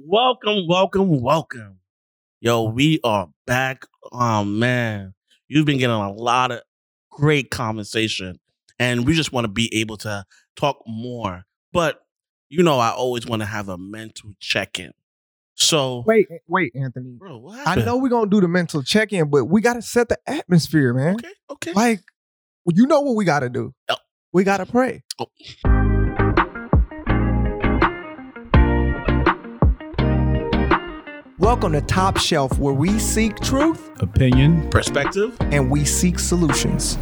Welcome, welcome, welcome. Yo, we are back. Oh man, you've been getting a lot of great conversation, and we just want to be able to talk more. But you know, I always want to have a mental check-in. So, Wait, eh, wait, Anthony. bro, what I know we're gonna do the mental check-in, but we gotta set the atmosphere, man. Okay, okay. Like, you know what we gotta do. Oh. We gotta pray. Oh. Welcome to Top Shelf, where we seek truth opinion. Perspective. and we seek solutions.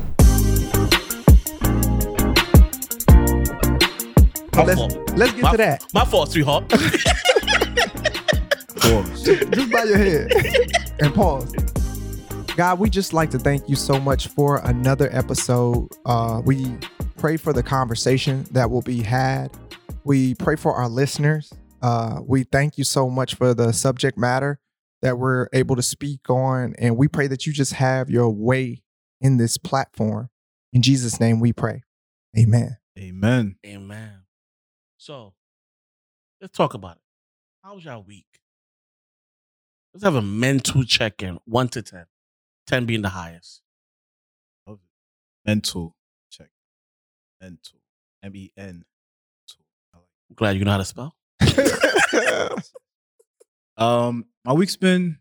My Let's, let's get My- to that. My fault, sweetheart. Pause. just bow your head and pause. God, we just like to thank you so much for another episode. Uh, we pray for the conversation that will be had. We pray for our listeners. Uh, we thank you so much for the subject matter that we're able to speak on. And we pray that you just have your way in this platform. In Jesus' name we pray. Amen. Amen. Amen. So, let's talk about it. How was your week? Let's have a mental check-in, one to ten. Ten being the highest. Mental check. Mental. M E N. I'm glad you know how to spell. Um, my week's been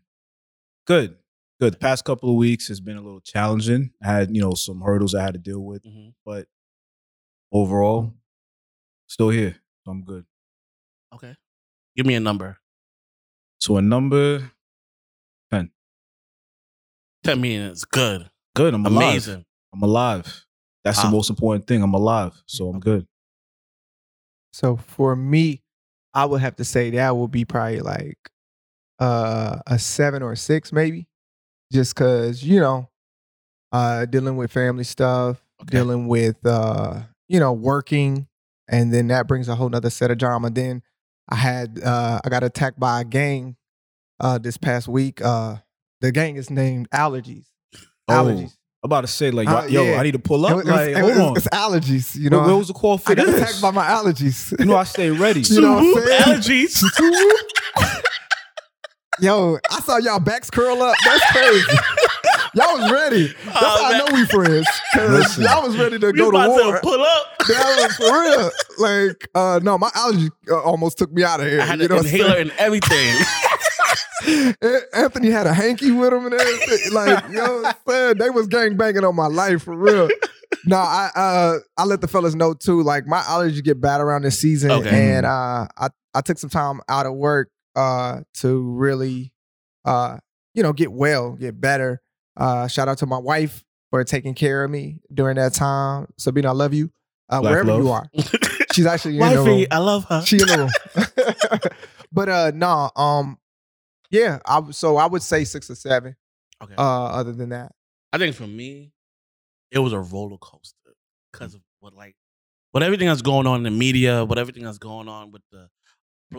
good. Good. The past couple of weeks has been a little challenging. I had, you know, some hurdles I had to deal with, Mhm. but overall, still here. So I'm good. Okay. Give me a number. So a number Ten meaning it's good. good. I'm alive. Amazing. I'm alive. That's Wow. the most important thing. I'm alive. So I'm good. So for me, I would have to say that would be probably like uh, a seven or a six, maybe, just because you know, uh, dealing with family stuff, Okay. dealing with uh, you know, working, and then that brings a whole nother set of drama. Then I had uh, I got attacked by a gang uh, this past week. Uh, the gang is named Allergies. Allergies. I'm about to say, like, Uh, yo, yeah. I need to pull up. was- like, it hold was- on. It's allergies. You know, Where, where was the call for I got this? attacked by my allergies. you know, I stay ready. You know what I'm saying? Allergies. Yo, I saw y'all backs curl up. That's crazy. y'all was ready. That's Oh, how I know we friends. 'Cause Listen. y'all was ready to go to war. to pull up. That was for real. Like, uh, no, my allergy uh, almost took me out of here. I had you an know I'm inhaler and everything. Anthony had a hanky with him and everything. Like, you know what I'm saying? They was gang banging on my life for real. No, I uh I let the fellas know too. Like my allergies get bad around this season, Okay. and uh I I took some time out of work uh to really uh you know get well, get better. Uh, shout out to my wife for taking care of me during that time. Sabina, I love you. Uh, wherever you are, she's actually in the room. Wifey, I love her. She in the room. but uh no, um yeah, I so I would say six or seven. okay. Uh other than that. I think for me, it was a roller coaster because of what like what everything that's going on in the media, what everything that's going on with the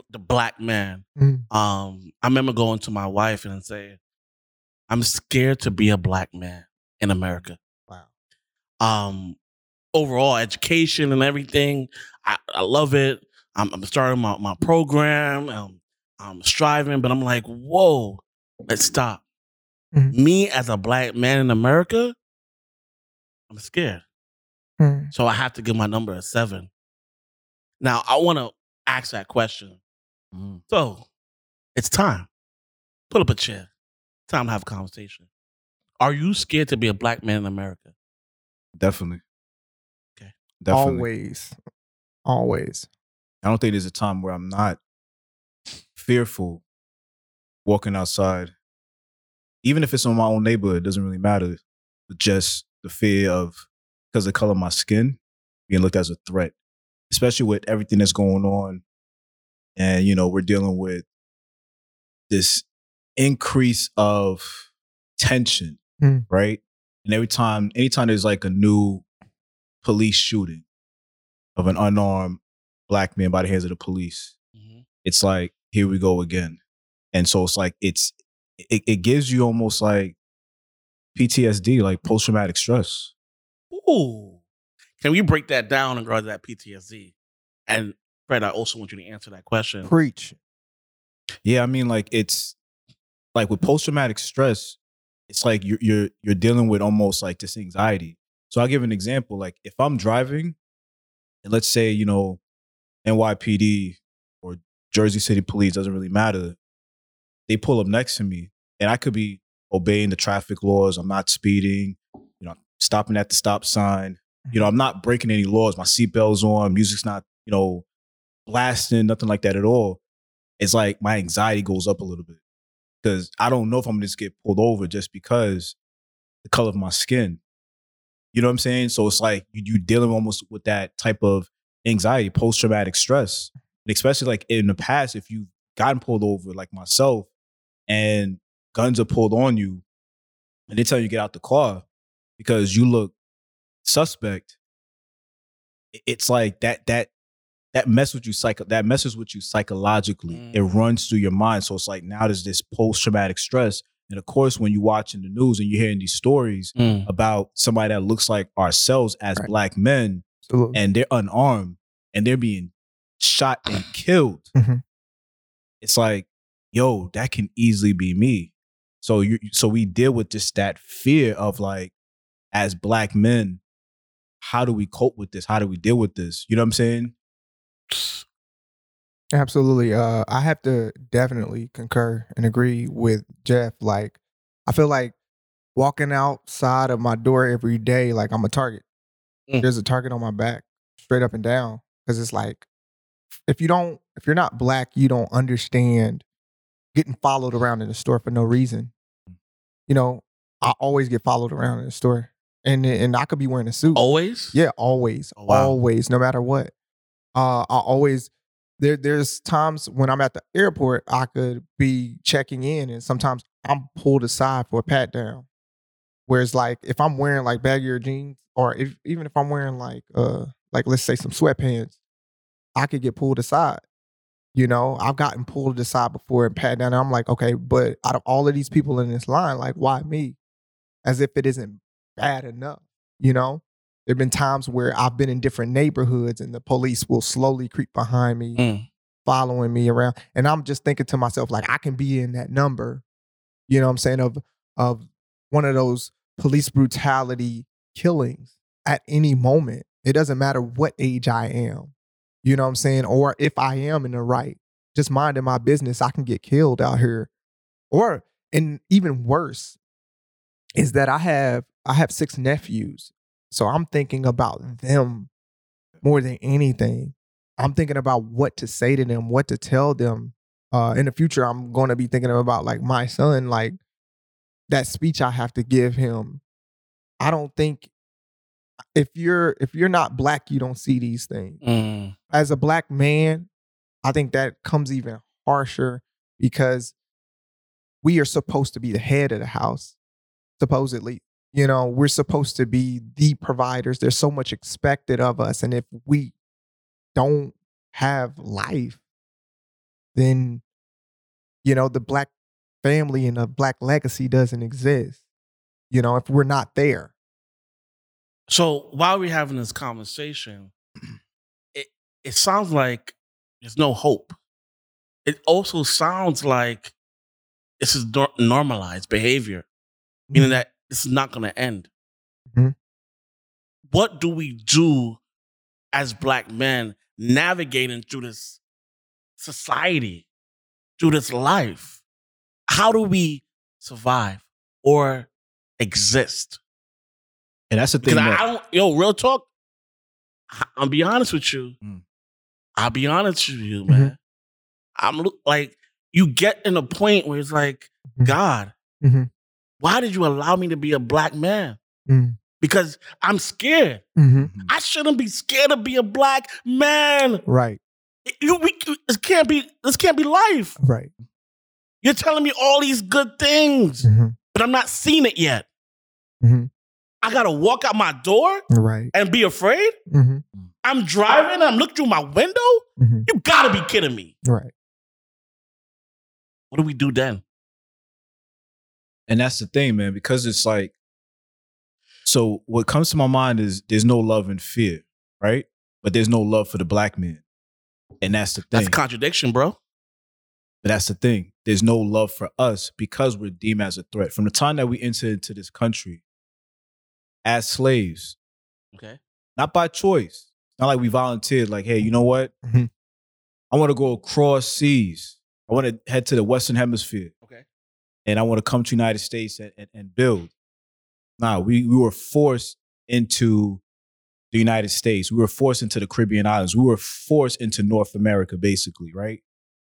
the black man. Mm. Um, I remember going to my wife and saying, "I'm scared to be a black man in America." Wow. Um, overall education and everything, I, I love it. I'm, I'm starting my my program. Um, I'm striving, but I'm like, whoa, let's stop. Mhm. Me as a black man in America, I'm scared. Hmm. So I have to give my number a seven. Now I want to ask that question. Mm. So it's time. Pull up a chair. Time to have a conversation. Are you scared to be a black man in America? Definitely. Okay. Definitely. Always. Always. I don't think there's a time where I'm not fearful walking outside. Even if it's in my own neighborhood, it doesn't really matter. But just the fear of, because of the color of my skin, being looked as a threat, especially with everything that's going on. And, you know, we're dealing with this increase of tension, Hmm. right? And every time, anytime there's like a new police shooting of an unarmed black man by the hands of the police, it's like here we go again and so it's like it's it, it gives you almost like ptsd like post-traumatic stress Ooh. Can we break that down in regards to that PTSD? And Fred, I also want you to answer that question. Preach. Yeah, I mean, like it's like with post traumatic stress, it's like you're you're you're dealing with almost like this anxiety. So I'll give an example. Like if I'm driving, and let's say you know NYPD or Jersey City Police doesn't really matter. They pull up next to me, and I could be obeying the traffic laws. I'm not speeding. You know, stopping at the stop sign. You know, I'm not breaking any laws. My seatbelt's on. Music's not you know blasting. Nothing like that at all. It's like my anxiety goes up a little bit because I don't know if I'm gonna just get pulled over just because the color of my skin. You know what I'm saying? So it's like you you dealing almost with that type of anxiety, post traumatic stress, and especially like in the past, if you've gotten pulled over, like myself, and guns are pulled on you, and they tell you to get out the car because you look suspect. It's like that that that mess with you psycho that messes with you psychologically. It Mm. runs through your mind. So it's like now there's this post traumatic stress. And of course, when you're watching the news and you're hearing these stories Mm. about somebody that looks like ourselves as Right. black men Absolutely. and they're unarmed and they're being shot and killed, Mhm. it's like, yo, that can easily be me. So you so we deal with just that fear of like, as black men, how do we cope with this? How do we deal with this? You know what I'm saying? Absolutely. Uh, I have to definitely concur and agree with Jeff. Like, I feel like walking outside of my door every day, like I'm a target. Mm. There's a target on my back, straight up and down. Because it's like, if you don't, if you're not black, you don't understand getting followed around in the store for no reason. You know, I always get followed around in the store, and and I could be wearing a suit. Always? Yeah, always, Oh, wow. always, no matter what. Uh, I always there. There's times when I'm at the airport, I could be checking in, and sometimes I'm pulled aside for a pat down. Whereas, like, if I'm wearing like baggier jeans, or if even if I'm wearing like uh like let's say some sweatpants, I could get pulled aside. You know, I've gotten pulled aside before and pat down. And I'm like, okay, but out of all of these people in this line, like, why me? As if it isn't bad enough. You know, there have been times where I've been in different neighborhoods and the police will slowly creep behind me, Mm. following me around. And I'm just thinking to myself, like, I can be in that number, you know what I'm saying, of of one of those police brutality killings at any moment. It doesn't matter what age I am, you know what I'm saying? Or if I am in the right, just minding my business, I can get killed out here. Or and even worse is that I have I have six nephews. So I'm thinking about them more than anything. I'm thinking about what to say to them, what to tell them. Uh, in the future, I'm going to be thinking about like my son, like that speech I have to give him. I don't think if you're if you're not black, you don't see these things. Mm. As a black man, I think that comes even harsher because we are supposed to be the head of the house, supposedly. You know, we're supposed to be the providers. There's so much expected of us. And if we don't have life, then, you know, the black family and the black legacy doesn't exist. You know, if we're not there. So while we're having this conversation, it it sounds like there's no hope. It also sounds like this is nor- normalized behavior, meaning that this is not going to end. Mhm. What do we do as black men navigating through this society, through this life? How do we survive or exist? And that's the thing. That- I don't, yo, real talk. I'll be honest with you. Mm. I'll be honest with you, man. I'm like you get in a point where it's like, Mhm. God, Mhm. why did you allow me to be a black man? Mm. Because I'm scared. hmm I shouldn't be scared to be a black man. Right, You, we, this can't be. This can't be life. right. You're telling me all these good things, hmm but I'm not seeing it yet. I gotta walk out my door Right. and be afraid. hmm I'm driving. I'm looking through my window. hmm You gotta be kidding me. Right. What do we do then? And that's the thing, man, because it's like, so what comes to my mind is there's no love and fear, right? But there's no love for the black man. And that's the thing. That's a contradiction, bro. But that's the thing. There's no love for us because we're deemed as a threat. From the time that we entered into this country as slaves, Okay. not by choice. Not like we volunteered, like, hey, you know what? Mhm. I want to go across seas. I want to head to the Western Hemisphere Okay. and I want to come to United States and, and, and build. Nah, we, we were forced into the United States. We were forced into the Caribbean islands. We were forced into North America, basically, right?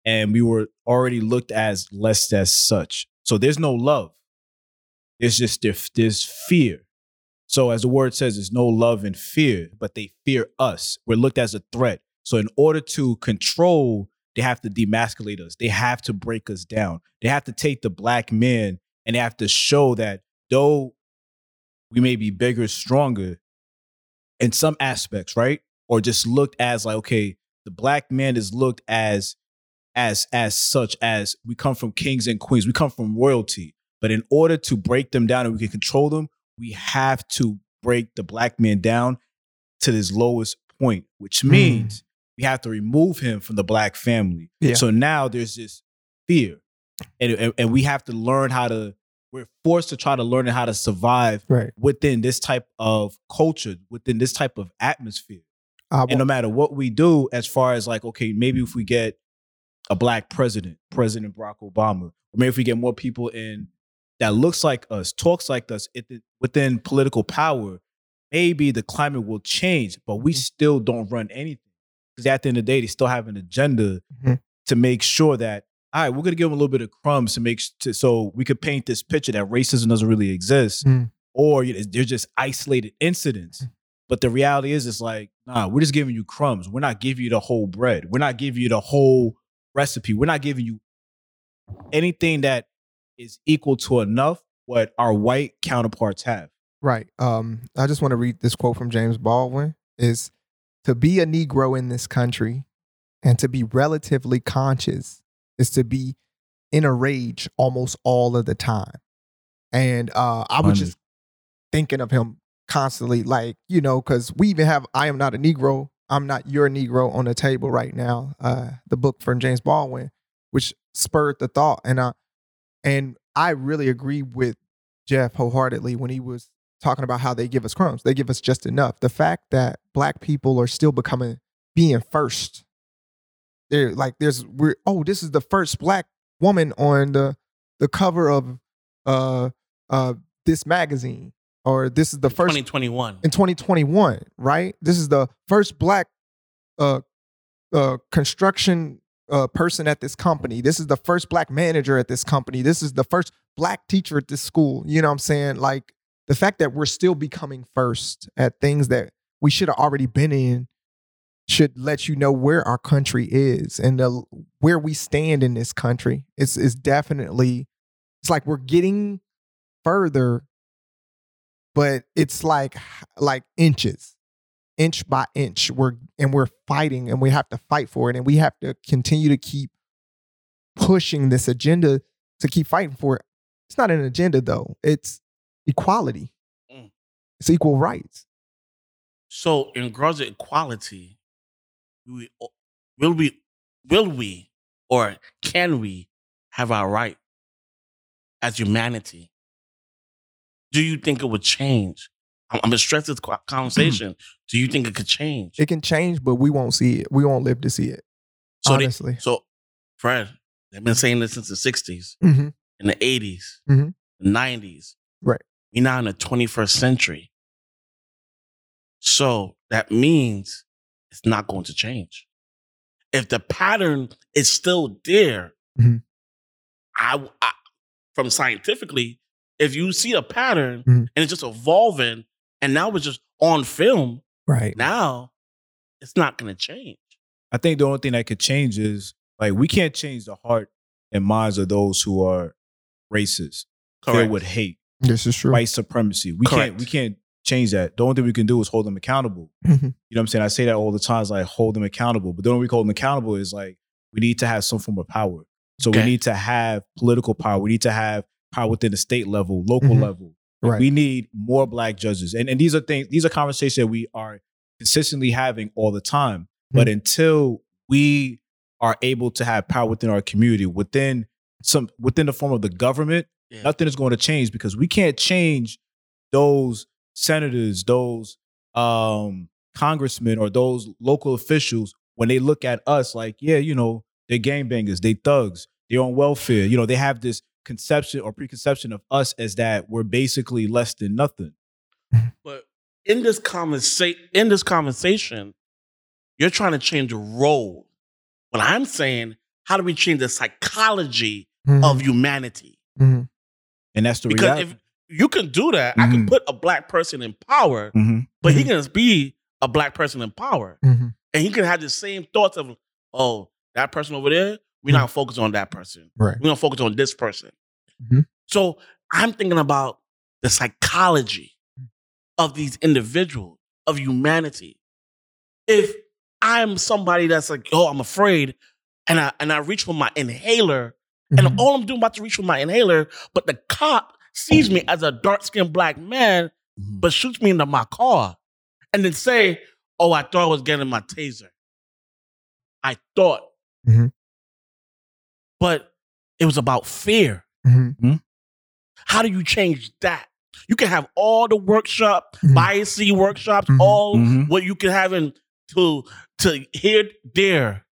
And we were already looked as less as such. So there's no love. There's just there's, there's fear. So as the word says, there's no love and fear, but they fear us. We're looked as a threat. So in order to control, they have to demasculate us. They have to break us down. They have to take the black men and they have to show that though we may be bigger, stronger in some aspects, right? Or just looked as like, okay, the black man is looked as as as such as we come from kings and queens. We come from royalty. But in order to break them down and we can control them, we have to break the black man down to his lowest point, which Hmm. means we have to remove him from the black family. Yeah. So now there's this fear. And, and, and we have to learn how to, we're forced to try to learn how to survive Right. within this type of culture, within this type of atmosphere. I And no matter what we do, as far as like, okay, maybe if we get a black president, President Barack Obama, or maybe if we get more people in that looks like us, talks like us it, within political power, maybe the climate will change, but we still don't run anything. Because at the end of the day, they still have an agenda Mhm. to make sure that, all right, we're gonna give them a little bit of crumbs to make to, so we could paint this picture that racism doesn't really exist, Mm. or you know, they're just isolated incidents. But the reality is, it's like, nah, we're just giving you crumbs. We're not giving you the whole bread. We're not giving you the whole recipe. We're not giving you anything that is equal to enough what our white counterparts have. Right. Um, I just want to read this quote from James Baldwin is to be a Negro in this country and to be relatively conscious is to be in a rage almost all of the time. And uh, I was just thinking of him constantly, like, you know, because we even have I Am Not a Negro, I'm Not Your Negro on the table right now, uh, the book from James Baldwin, which spurred the thought. And I, and I really agree with Jeff wholeheartedly when he was talking about how they give us crumbs. They give us just enough. The fact that black people are still becoming being first. They're like there's we're oh, this is the first black woman on the the cover of uh uh this magazine. Or this is the first 2021. in 2021, right? This is the first black uh, uh, construction uh, person at this company. This is the first black manager at this company. This is the first black teacher at this school. You know what I'm saying? Like the fact that we're still becoming first at things that we should have already been in should let you know where our country is and the, where we stand in this country. It's, it's definitely, it's like we're getting further but it's like like inches inch by inch we're and we're fighting and we have to fight for it and we have to continue to keep pushing this agenda to keep fighting for it it's not an agenda though it's equality Mm. it's equal rights So, in regards to equality, we, will we, will we, or can we have our right as humanity? Do you think it would change? I'm, stress this conversation. Do you think it could change? it can change but we won't see it we won't live to see it so, they, honestly so, Fred, they've been saying this since the '60s, Mhm. in the '80s, Mhm. the '90s. Right. We're now in the 21st century. So that means it's not going to change. If the pattern is still there, Mhm. I, I from scientifically, if you see a pattern Mhm. and it's just evolving, and now it's just on film, right now it's not going to change. I think the only thing that could change is like we can't change the heart and minds of those who are racist, filled with hate, this is true white supremacy. We Correct. can't we can't change that. The only thing we can do is hold them accountable. Mhm. You know what I'm saying? I say that all the time, it's like hold them accountable. But the only way we can hold them accountable is like we need to have some form of power. So Okay. we need to have political power. We need to have power within the state level, local Mhm. level. Right We need more black judges. And and these are things, these are conversations that we are consistently having all the time. But Mhm. until we are able to have power within our community, within some within the form of the government, Yeah. nothing is going to change because we can't change those senators, those um congressmen or those local officials when they look at us like, yeah, you know, they're gangbangers, they thugs, they're on welfare. You know, they have this conception or preconception of us as that we're basically less than nothing. But in this conversation, in this conversation, you're trying to change the role. What I'm saying, how do we change the psychology Mhm. of humanity? Mhm. And that's the Because reality. if you can do that, I can Mhm. put a black person in power, Mhm. but he Mhm. can be a black person in power, and he can have the same thoughts of, oh, that person over there. We're not focused on that person. Right. We're gonna focus on this person. Mhm. So I'm thinking about the psychology of these individuals, of humanity. If I'm somebody that's like, oh, I'm afraid, and I and I reach for my inhaler, Mhm. and all I'm doing about to reach for my inhaler, but the cop sees me as a dark-skinned black man, Mhm. but shoots me into my car, and then say, "Oh, I thought I was getting my taser. I thought, Mhm. But it was about fear. Mhm. How do you change that? You can have all the workshop, Mhm. biasy workshops, Mhm. all Mhm. what you can have in to to here there,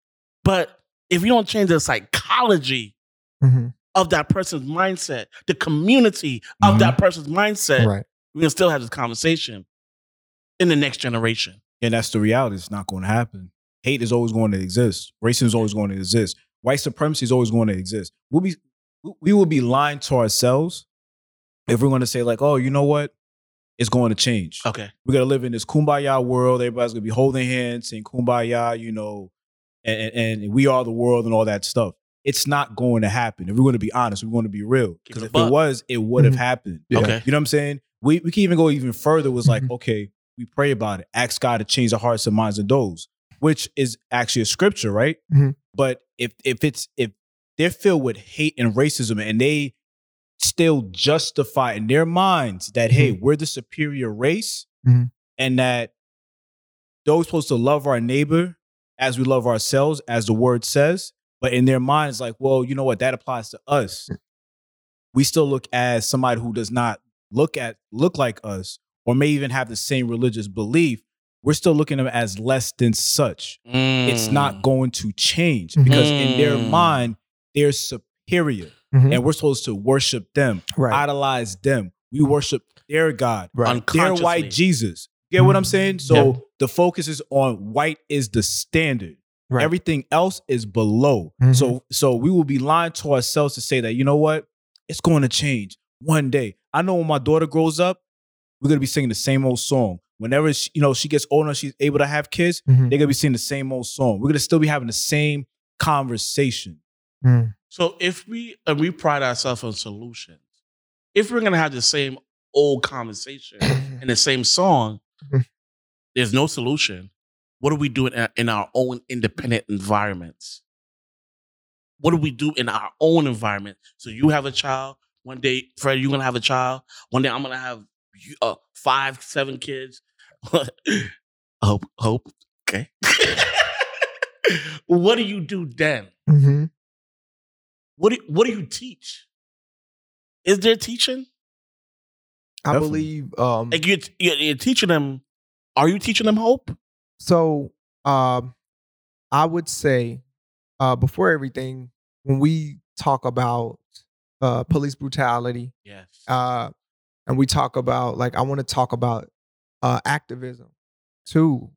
but if you don't change the psychology Mhm. of that person's mindset, the community of Mhm. that person's mindset, Right. we can still have this conversation in the next generation. And that's the reality. It's not going to happen. Hate is always going to exist. Racism is always going to exist. White supremacy is always going to exist. We'll be, we will be lying to ourselves if we're going to say like, oh, you know what? It's going to change. Okay. We're going to live in this kumbaya world. Everybody's going to be holding hands, saying kumbaya, you know, and, and, and we are the world and all that stuff. It's not going to happen. If we're going to be honest, we're going to be real. Because if buck. it was, it would have Mhm. happened. Yeah. Okay. You know what I'm saying? We we can even go even further. Was like, Mhm. okay, we pray about it. Ask God to change the hearts and minds of those, which is actually a scripture, right? Mhm. But if if it's if they're filled with hate and racism and they still justify in their minds that hey, we're the superior race Mhm. and that those supposed to love our neighbor as we love ourselves, as the word says. But in their minds, like, well, you know what? That applies to us. We still look as somebody who does not look at look like us, or may even have the same religious belief. We're still looking at them as less than such. It's not going to change because in their Mm. mind, they're superior, Mhm. and we're supposed to worship them, Right. idolize them. We worship their God, Right. their unconsciously. white Jesus. Get what I'm saying? So Yeah. the focus is on white is the standard. Right. Everything else is below. Mhm. So so we will be lying to ourselves to say that you know what? It's going to change one day. I know when my daughter grows up, we're gonna be singing the same old song. Whenever she, you know she gets older, she's able to have kids. Mhm. They're gonna be singing the same old song. We're gonna still be having the same conversation. Mhm. So if we and we pride ourselves on solutions, if we're gonna have the same old conversation and the same song, Mhm. there's no solution. What do we do in our, in our own independent environments? What do we do in our own environment? So you have a child one day, Fred. You're gonna have a child one day. I'm gonna have you- uh, five, seven kids. hope, hope. Okay. what do you do then? Mhm. What do what do you teach? Is there teaching? I Definitely. believe um Like you're, you're, you're teaching them. Are you teaching them hope? so um I would say uh before everything when we talk about uh police brutality Yes. uh and we talk about like I want to talk about uh activism too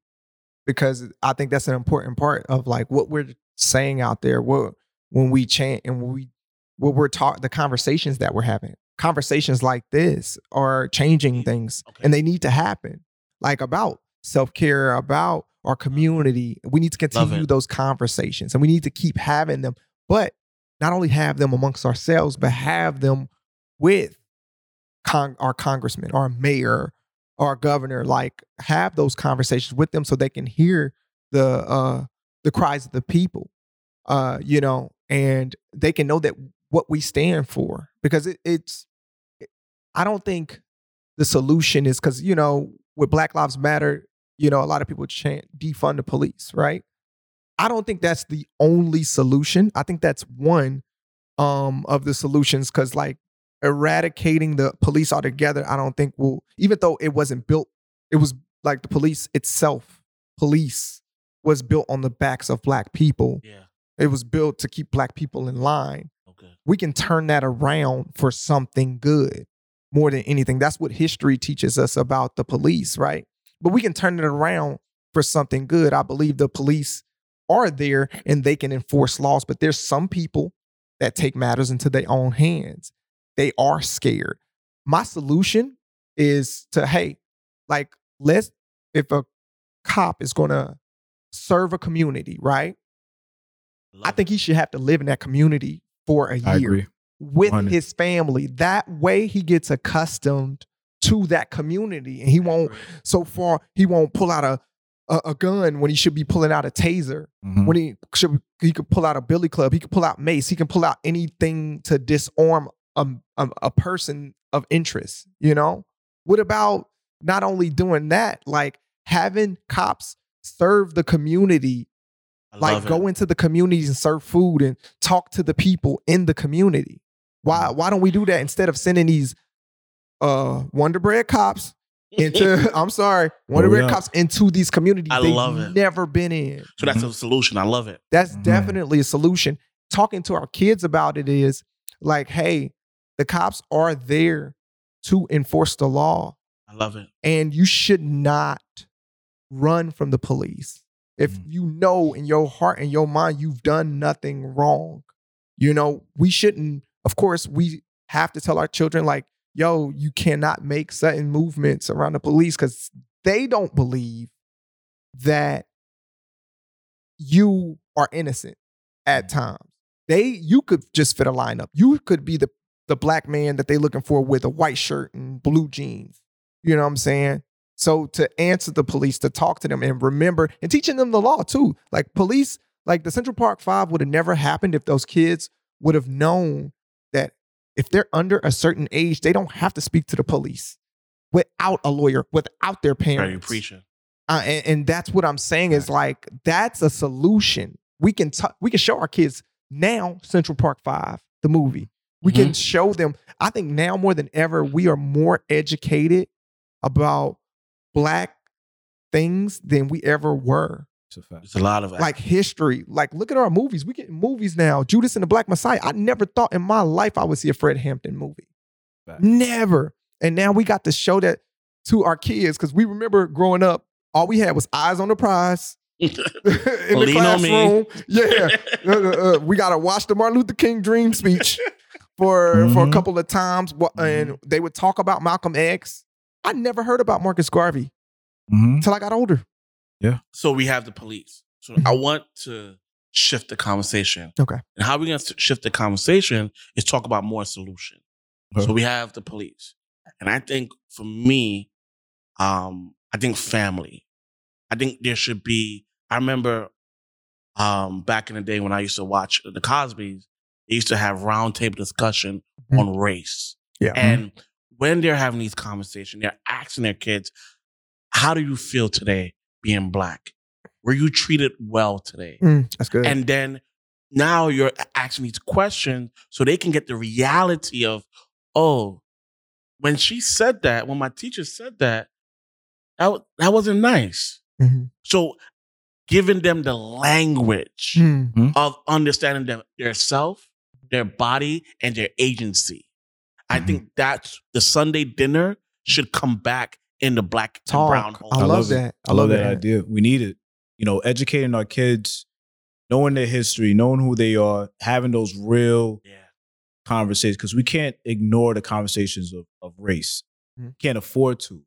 because I think that's an important part of like what we're saying out there what when we chant and when we what we're talk the conversations that we're having. Conversations like this are changing things Okay. and they need to happen like about self-care about our community. We need to continue those conversations and we need to keep having them but not only have them amongst ourselves but have them with con- our congressman, our mayor, our governor, like have those conversations with them so they can hear the uh the cries of the people. Uh, you know, and they can know that what we stand for because it, it's I don't think the solution is because you know with Black Lives Matter, you know, a lot of people chant defund the police, right? I don't think that's the only solution. I think that's one um of the solutions because like eradicating the police altogether, I don't think will even though it wasn't built, it was like the police itself, police was built on the backs of black people. Yeah. It was built to keep black people in line. Okay. We can turn that around for something good more than anything. That's what history teaches us about the police, right? But we can turn it around for something good. I believe the police are there and they can enforce laws, but there's some people that take matters into their own hands. They are scared. My solution is to, hey, like, let's, if a cop is going to serve a community, right? Love I think he should have to live in that community for a year with 100. his family. That way he gets accustomed to that community and he won't so far he won't pull out a a, a gun when he should be pulling out a taser. Mhm. When he should he could pull out a billy club, he could pull out mace, he can pull out anything to disarm a, a, a person of interest, you know? What about not only doing that, like having cops serve the community I like go into the communities and serve food and talk to the people in the community. Why Mm. why don't we do that instead of sending these uh Wonder Bread cops into I'm sorry, Wonder Oh, Bread yeah. cops into these communities I they've love it. never been in. so that's a solution. I love it. That's Mhm. definitely a solution. Talking to our kids about it is like, hey, the cops are there to enforce the law I love it. and you should not run from the police. If Mm. you know in your heart and your mind you've done nothing wrong, you know, we shouldn't, of course, we have to tell our children, like, yo, you cannot make certain movements around the police because they don't believe that you are innocent at times. They you could just fit a lineup. You could be the the black man that they're looking for with a white shirt and blue jeans. You know what I'm saying? So to answer the police, to talk to them and remember and teaching them the law too. Like police, like the Central Park Five would have never happened if those kids would have known that if they're under a certain age, they don't have to speak to the police without a lawyer, without their parents. preaching. Uh, and, and that's what I'm saying is like that's a solution. We can t- we can show our kids now Central Park Five, the movie. We can show them. I think now more than ever, we are more educated about black things than we ever were. It's a fact. It's a lot of Like history. Like look at our movies. We get movies now. Judas and the Black Messiah. I never thought in my life I would see a Fred Hampton movie. Fact. Never. And now we got to show that to our kids because we remember growing up, all we had was eyes on the prize in the Lean classroom. Yeah. Uh, uh, uh, we got to watch the Martin Luther King dream speech for for a Mhm. couple of times, Wha- and they would talk about Malcolm X. I never heard about Marcus Garvey until I got older. Yeah. So we have the police. So I want to shift the conversation. Okay. And how we're going to shift the conversation is talk about more solution. Okay. So we have the police. And I think for me, um, I think family. I think there should be, I remember um, back in the day when I used to watch the Cosby's, they used to have roundtable discussion Mhm. on race. Yeah. And when they're having these conversations, they're asking their kids, how do you feel today being black? Were you treated well today? Mm, that's good. And then now you're asking these questions so they can get the reality of, oh, when she said that, when my teacher said that, that, wa- that wasn't nice. Mhm. So giving them the language Mm, of understanding them, their self, their body, and their agency. I Mhm. think that's the Sunday dinner should come back in the black and Talk. brown I home. love love that. I love that idea. We need it. You know, educating our kids, knowing their history, knowing who they are, having those real Yeah. conversations because we can't ignore the conversations of, of race. Mhm. Can't afford to.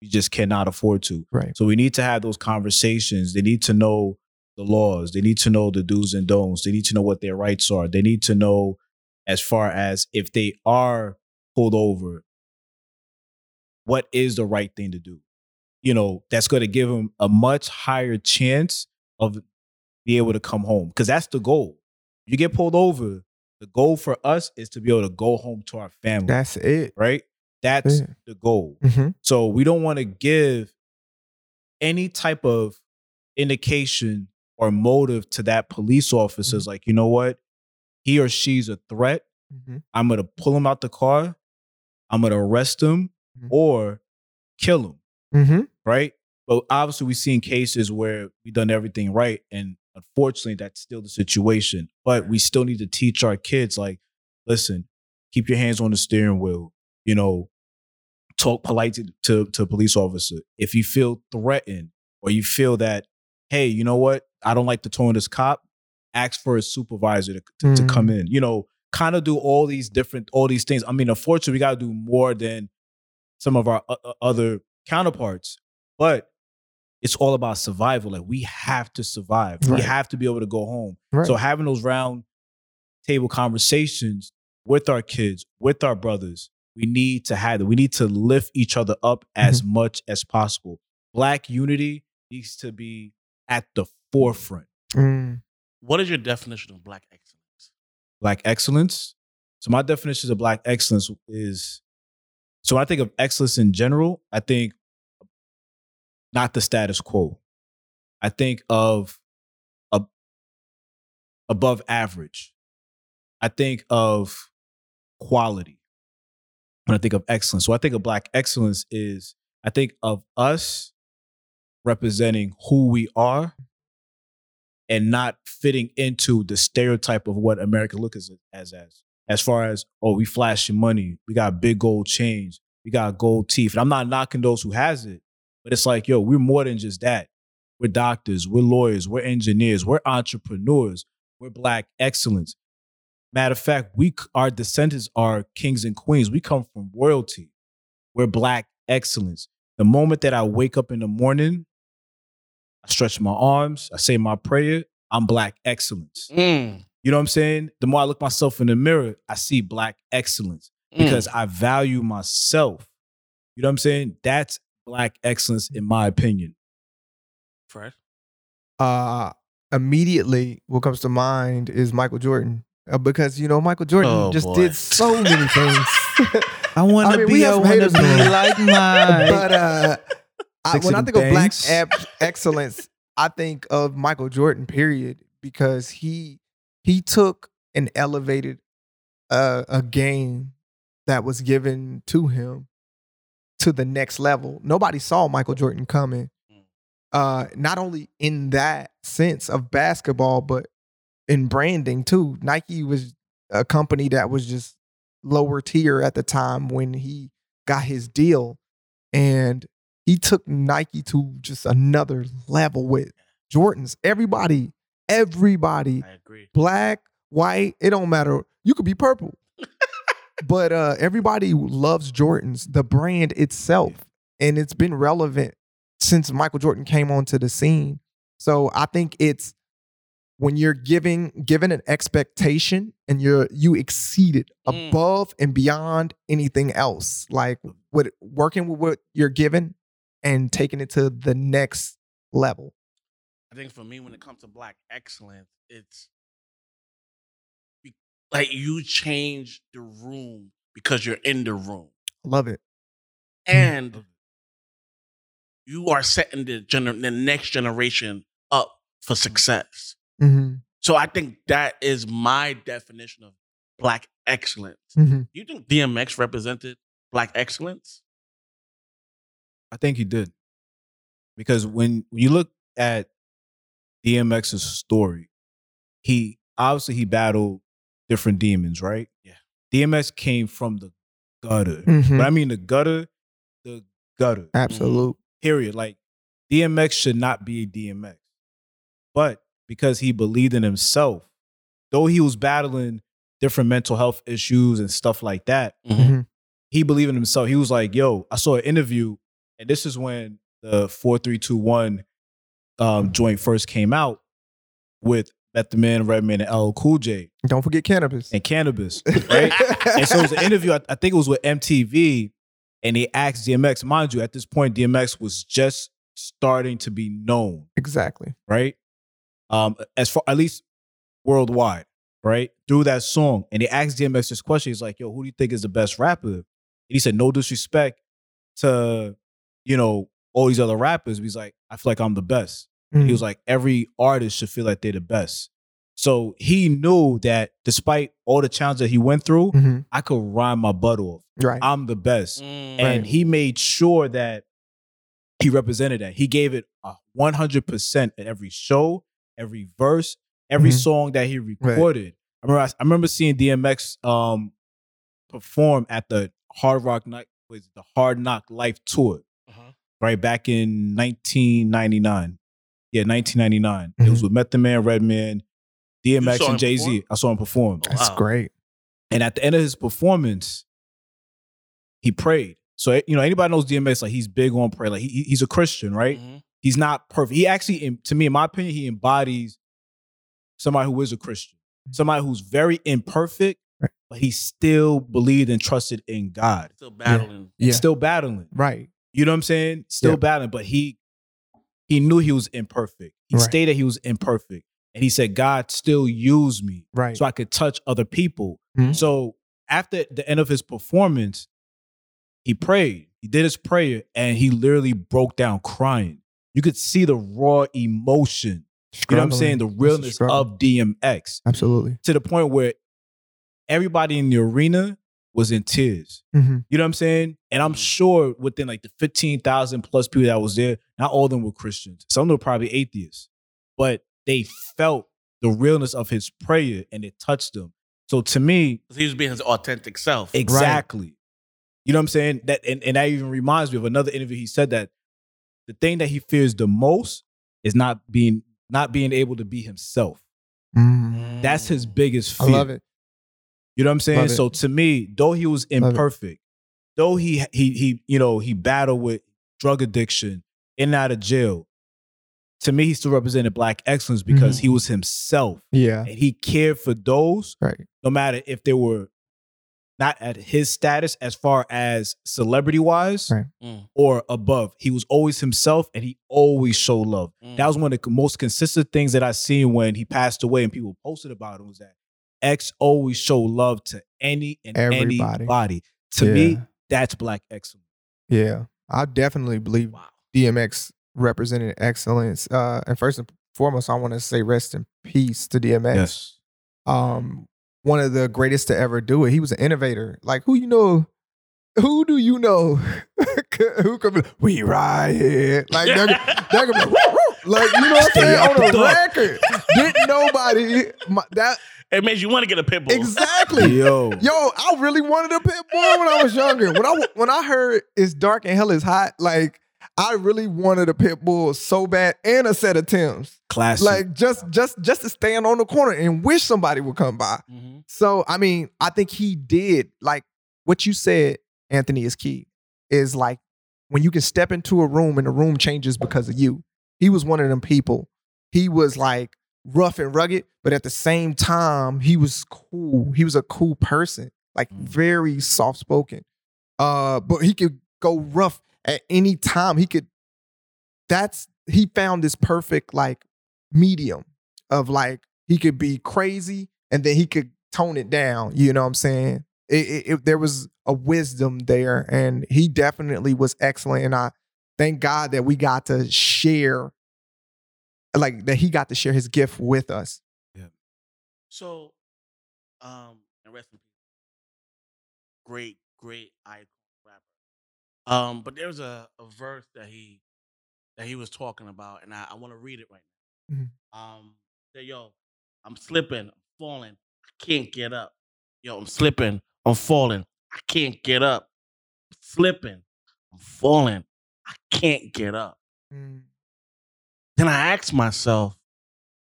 We just cannot afford to. Right. So we need to have those conversations. They need to know the laws. They need to know the do's and don'ts. They need to know what their rights are. They need to know as far as if they are pulled over, what is the right thing to do? You know, that's going to give them a much higher chance of be able to come home because that's the goal. You get pulled over, the goal for us is to be able to go home to our family, That's it. right? That's Yeah. the goal. Mhm. So we don't want to give any type of indication or motive to that police officer is like, you know what? He or she's a threat. Mhm. I'm gonna pull him out the car. I'm gonna arrest him Mhm. or kill him. Mhm. right? But obviously, we've seen cases where we've done everything right, and unfortunately, that's still the situation. But we still need to teach our kids, like, listen, keep your hands on the steering wheel. You know, talk polite to to, to a police officer. If you feel threatened or you feel that, hey, you know what, I don't like the tone of this cop, ask for a supervisor to, to, to Mm. come in. You know, kind of do all these different all these things. I mean, unfortunately, we got to do more than some of our o- o- other counterparts, but it's all about survival. Like we have to survive. We have to be able to go home. Right. So having those round table conversations with our kids, with our brothers, we need to have it. We need to lift each other up as Mm-hmm. much as possible. Black unity needs to be at the forefront. Mm. What is your definition of black excellence? Black excellence. So my definition of black excellence is so when I think of excellence in general, I think not the status quo. I think of a, above average. I think of quality when I think of excellence. So I think of black excellence is I think of us representing who we are and not fitting into the stereotype of what America looks as as as far as oh we flashing money, we got big gold chains, we got gold teeth. And I'm not knocking those who has it, but it's like yo, we're more than just that. We're doctors, we're lawyers, we're engineers, we're entrepreneurs, we're black excellence. Matter of fact, we our descendants are kings and queens. We come from royalty. We're black excellence. The moment that I wake up in the morning, I stretch my arms, I say my prayer, I'm black excellence. Mm, You know what I'm saying? The more I look myself in the mirror, I see black excellence mm. because I value myself. You know what I'm saying? That's black excellence in my opinion. Fred. uh immediately what comes to mind is Michael Jordan. Uh, because you know Michael Jordan Oh, just boy. did so many things. I want I mean, we have some haters, man. like but uh I, when I think them of black ab- excellence, I think of Michael Jordan period because he he took and elevated a, a game that was given to him to the next level. Nobody saw Michael Jordan coming. Mm. Uh, not only in that sense of basketball, but in branding too. Nike was a company that was just lower tier at the time when he got his deal. And he took Nike to just another level with Jordans. Everybody, everybody, I agree. black, white, it don't matter. You could be purple. but uh everybody loves Jordans, the brand itself. And it's been relevant since Michael Jordan came onto the scene. So I think it's when you're giving given an expectation and you're you exceed it Mm. above and beyond anything else. Like what working with what you're given and taking it to the next level. I think for me, when it comes to black excellence, it's like you change the room because you're in the room, Love it. and you are setting the gener- the next generation up for success. hmm So I think that is my definition of black excellence. hmm You think DMX represented black excellence? I think he did. Because when, when you look at DMX's story, he obviously he battled different demons, right? Yeah. DMX came from the gutter. Mhm. But I mean the gutter, the gutter. Absolute. Period. Like DMX should not be a DMX. But because he believed in himself, though he was battling different mental health issues and stuff like that, Mhm. he believed in himself. He was like, yo, I saw an interview, and this is when the 4321 um, joint first came out with Method Man, Redman, and LL Cool J Don't forget Canibus. and Canibus, right? and so it was an interview, I, I think it was with MTV, and they asked DMX, mind you, at this point, DMX was just starting to be known, exactly. right? Um, as far at least worldwide, right? Through that song. And they asked DMX this question. He's like, yo, who do you think is the best rapper? And he said, no disrespect to, you know, all these other rappers. He's like, I feel like I'm the best. Mm. He was like, every artist should feel like they're the best. So he knew that despite all the challenges that he went through, Mhm. I could rhyme my butt off. right. I'm the best. Mm. And he made sure that he represented that. He gave it a 100% at every show, every verse, every Mhm. song that he recorded. I remember I, remember seeing DMX um perform at the Hard Rock Night was the Hard Knock Life tour. Right back in 1999. Yeah, 1999. It was Mhm. with Method Man, Redman, DMX, and Jay Z. I saw him perform. Oh, That's wow. great. And at the end of his performance, he prayed. So you know, anybody knows DMX, like he's big on prayer. Like he, he's a Christian, right? Mhm. He's not perfect. He actually, in- to me, in my opinion, he embodies somebody who is a Christian, somebody who's very imperfect, but he still believed and trusted in God. Still battling. Yeah. Still battling. Right. You know what I'm saying? Still Yeah. battling, but he he knew he was imperfect. He Right. stated he was imperfect, and he said, "God still used me Right. so I could touch other people." Mhm. So after the end of his performance, he prayed. He did his prayer, and he literally broke down crying. You could see the raw emotion. You know what I'm saying? The Struggling. Realness of DMX Absolutely. to the point where everybody in the arena was in tears. Mhm. You know what I'm saying? And I'm sure within like the 15,000 plus people that was there, not all of them were Christians. Some of them were probably atheists, but they felt the realness of his prayer and it touched them. So to me, He was being his authentic self. exactly. You know what I'm saying? That and, and that even reminds me of another interview. He said that the thing that he fears the most is not being not being able to be himself. Mm. That's his biggest I fear. love it. You know what I'm saying? So to me, though he was imperfect, though he he he you know he battled with drug addiction in and out of jail, to me he still represented black excellence because Mhm. he was himself Yeah. and he cared for those Right. no matter if they were not at his status as far as celebrity wise Right. Mm, or above. He was always himself and he always showed love. mm. That was one of the most consistent things that I seen when he passed away and people posted about him was that X always show love to any and Everybody. anybody. To Yeah. me, that's black excellence. Yeah. I definitely believe wow. DMX represented excellence. Uh, and first and foremost, I want to say rest in peace to DMX. Um, one of the greatest to ever do it. He was an innovator. Like who you know, who do you know who could be we ride? Like they're, they're gonna be like, "Woo, woo." like you know what I'm saying? On a the- record. Didn't nobody my, that It made you want to get a pit bull. exactly. Yo. Yo, I really wanted a pit bull when I was younger. When I when I heard it's dark and hell is hot, like I really wanted a pit bull so bad and a set of Tims. Classic. Like just just just to stand on the corner and wish somebody would come by. Mhm. So I mean, I think he did like what you said, Anthony, is key. Is like when you can step into a room and the room changes because of you. He was one of them people. He was like rough and rugged, but at the same time, he was cool. He was a cool person, like Mm. very soft spoken. Uh, but he could go rough at any time. He could. That's he found this perfect like medium of like he could be crazy and then he could tone it down. You know what I'm saying? It, it, it- there was a wisdom there, and he definitely was excellent. And I thank God that we got to share, like that he got to share his gift with us. Yeah. So, um, and rest in peace. Great, great icon rapper. Um, but there's a, a verse that he that he was talking about, and I, I want to read it right now. Mhm. Um, say, yo, I'm slipping, I'm falling, I can't get up. Yo, I'm slipping, I'm falling, I can't get up. Slipping, I'm falling, I can't get up. Then I asked myself,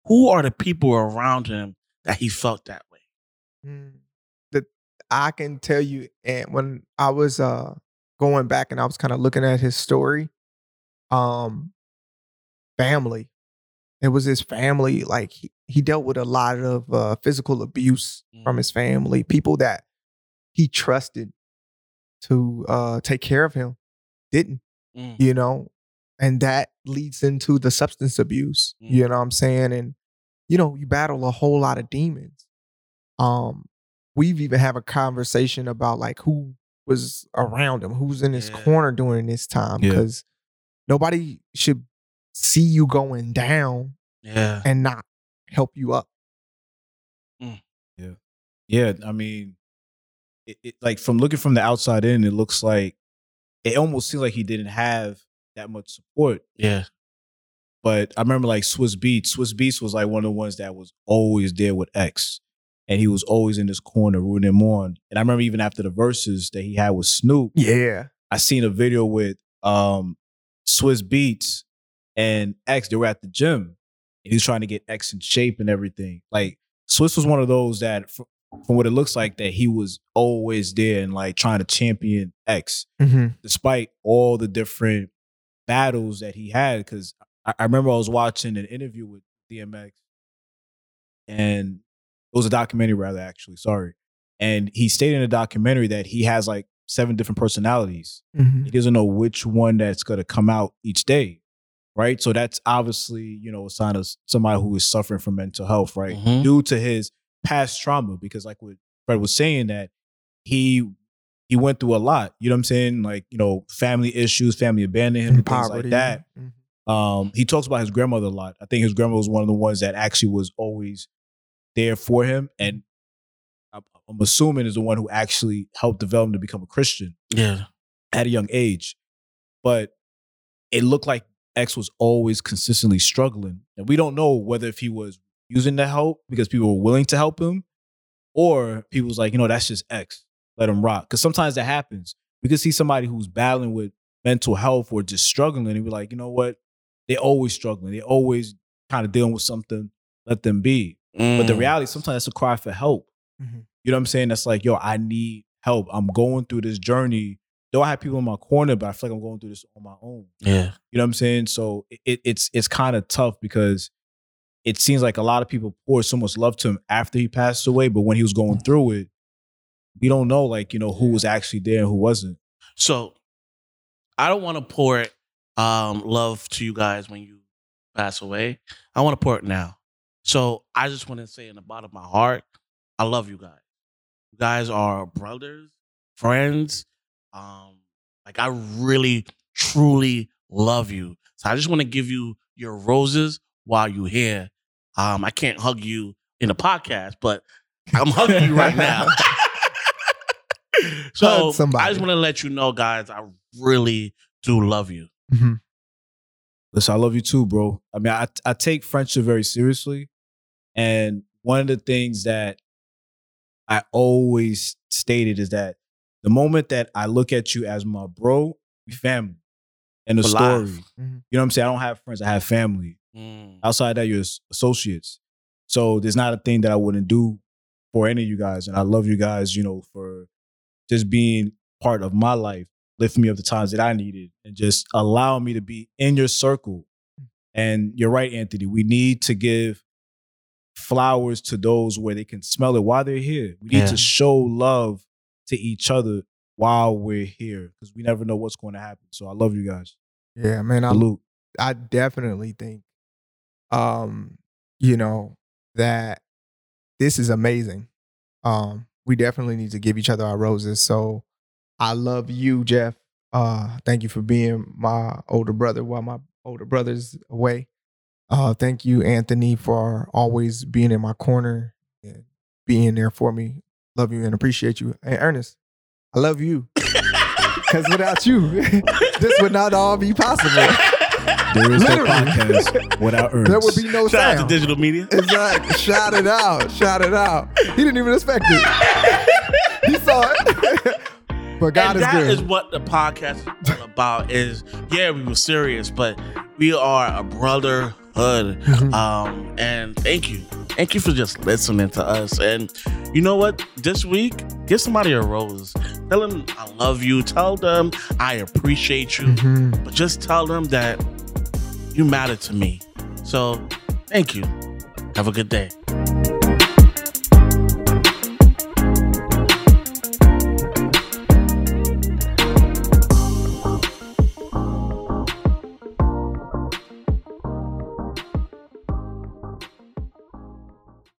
who are the people around him that he felt that way? Mm. The I can tell you, and when I was uh going back and I was kind of looking at his story, um, family. It was his family. Like he, he dealt with a lot of uh, physical abuse from Mhm. his family, people that he trusted to uh take care of him didn't, Mm. you know, and that leads into the substance abuse. Mm. You know what I'm saying? And you know, you battle a whole lot of demons. Um, we've even have a conversation about like who was around him, who's in his Yeah. corner during this time, Yeah. because nobody should see you going down Yeah. and not help you up. Yeah, Yeah. I mean, it, it, like from looking from the outside in, it looks like it almost seems like he didn't have that much support. Yeah. But I remember like Swizz Beatz. Swizz Beatz was like one of the ones that was always there with X, and he was always in this corner rooting him on. And I remember even after the Verzuz that he had with Snoop, Yeah. I seen a video with um Swizz Beatz and X. They were at the gym, and he was trying to get X in shape and everything. Like Swizz was one of those that, fr- from what it looks like, that he was always there and like trying to champion X, hmm despite all the different battles that he had. Because I, I remember I was watching an interview with DMX, and it was a documentary, rather actually. Sorry, and he stated in the documentary that he has like seven different personalities hmm he doesn't know which one that's going to come out each day right so that's obviously you know a sign of somebody who is suffering from mental health right Mhm. due to his past trauma because like what fred was saying that he he went through a lot you know what i'm saying like you know family issues family abandoned him things like that Mhm. um, he talks about his grandmother a lot. I think his grandmother was one of the ones that actually was always there for him, and I'm, I'm assuming is the one who actually helped develop him to become a Christian Yeah. at a young age. But it looked like X was always consistently struggling, and we don't know whether if he was using the help because people were willing to help him, or people was like, you know, that's just X, let him rock. Because sometimes that happens. We could see somebody who's battling with mental health or just struggling, and be like, you know what, they're always struggling, they're always kind of dealing with something. Let them be. But the Mm. reality, sometimes it's a cry for help. Mhm. You know what I'm saying? That's like, yo, I need help. I'm going through this journey. Though I have people in my corner, but I feel like I'm going through this on my own. Yeah. You know what I'm saying? So it, it's it's kind of tough because it seems like a lot of people poured so much love to him after he passed away, but when he was going through it, we don't know like you know who was actually there and who wasn't. So I don't want to pour um love to you guys when you pass away. I want to pour it now. So I just want to say in the bottom of my heart, I love you guys. You guys are brothers, friends. Um, like I really, truly love you. So I just want to give you your roses while you're here. Um, I can't hug you in the podcast, but I'm hugging you right now. so somebody. I just want to let you know, guys, I really do love you. Mhm. Listen, I love you too, bro. I mean, I I take friendship very seriously, and one of the things that I always stated is that the moment that I look at you as my bro, we family. And the For story, life. you know what I'm saying? I don't have friends, I have family. Mm. Outside that, you're associates. So there's not a thing that I wouldn't do for any of you guys. And I love you guys, you know, for just being part of my life, lifting me up the times that I needed, and just allowing me to be in your circle. And you're right, Anthony. We need to give flowers to those where they can smell it while they're here. We need Yeah. to show love to each other while we're here because we never know what's going to happen. So I love you guys. Yeah, man. I'm, Salute. I definitely think, um, you know, that this is amazing. Um, we definitely need to give each other our roses. So I love you, Jeff. Uh, thank you for being my older brother while my older brother's away. Uh, thank you, Anthony, for always being in my corner and being there for me. Love you and appreciate you. And Ernest, I love you. Because without you, this would not all be possible. There is no podcast without Ernest. There would be no Shout out to digital media. Exactly. Shout it out. Shout it out. He didn't even expect it. he saw it. but God and is that good. is what the podcast is all about. Is yeah, we were serious, but we are a Mhm. Um, and thank you, thank you for just listening to us. And you know what? This week, give somebody a rose. Tell them I love you. Tell them I appreciate you. Mhm. But just tell them that you matter to me. So, thank you. Have a good day.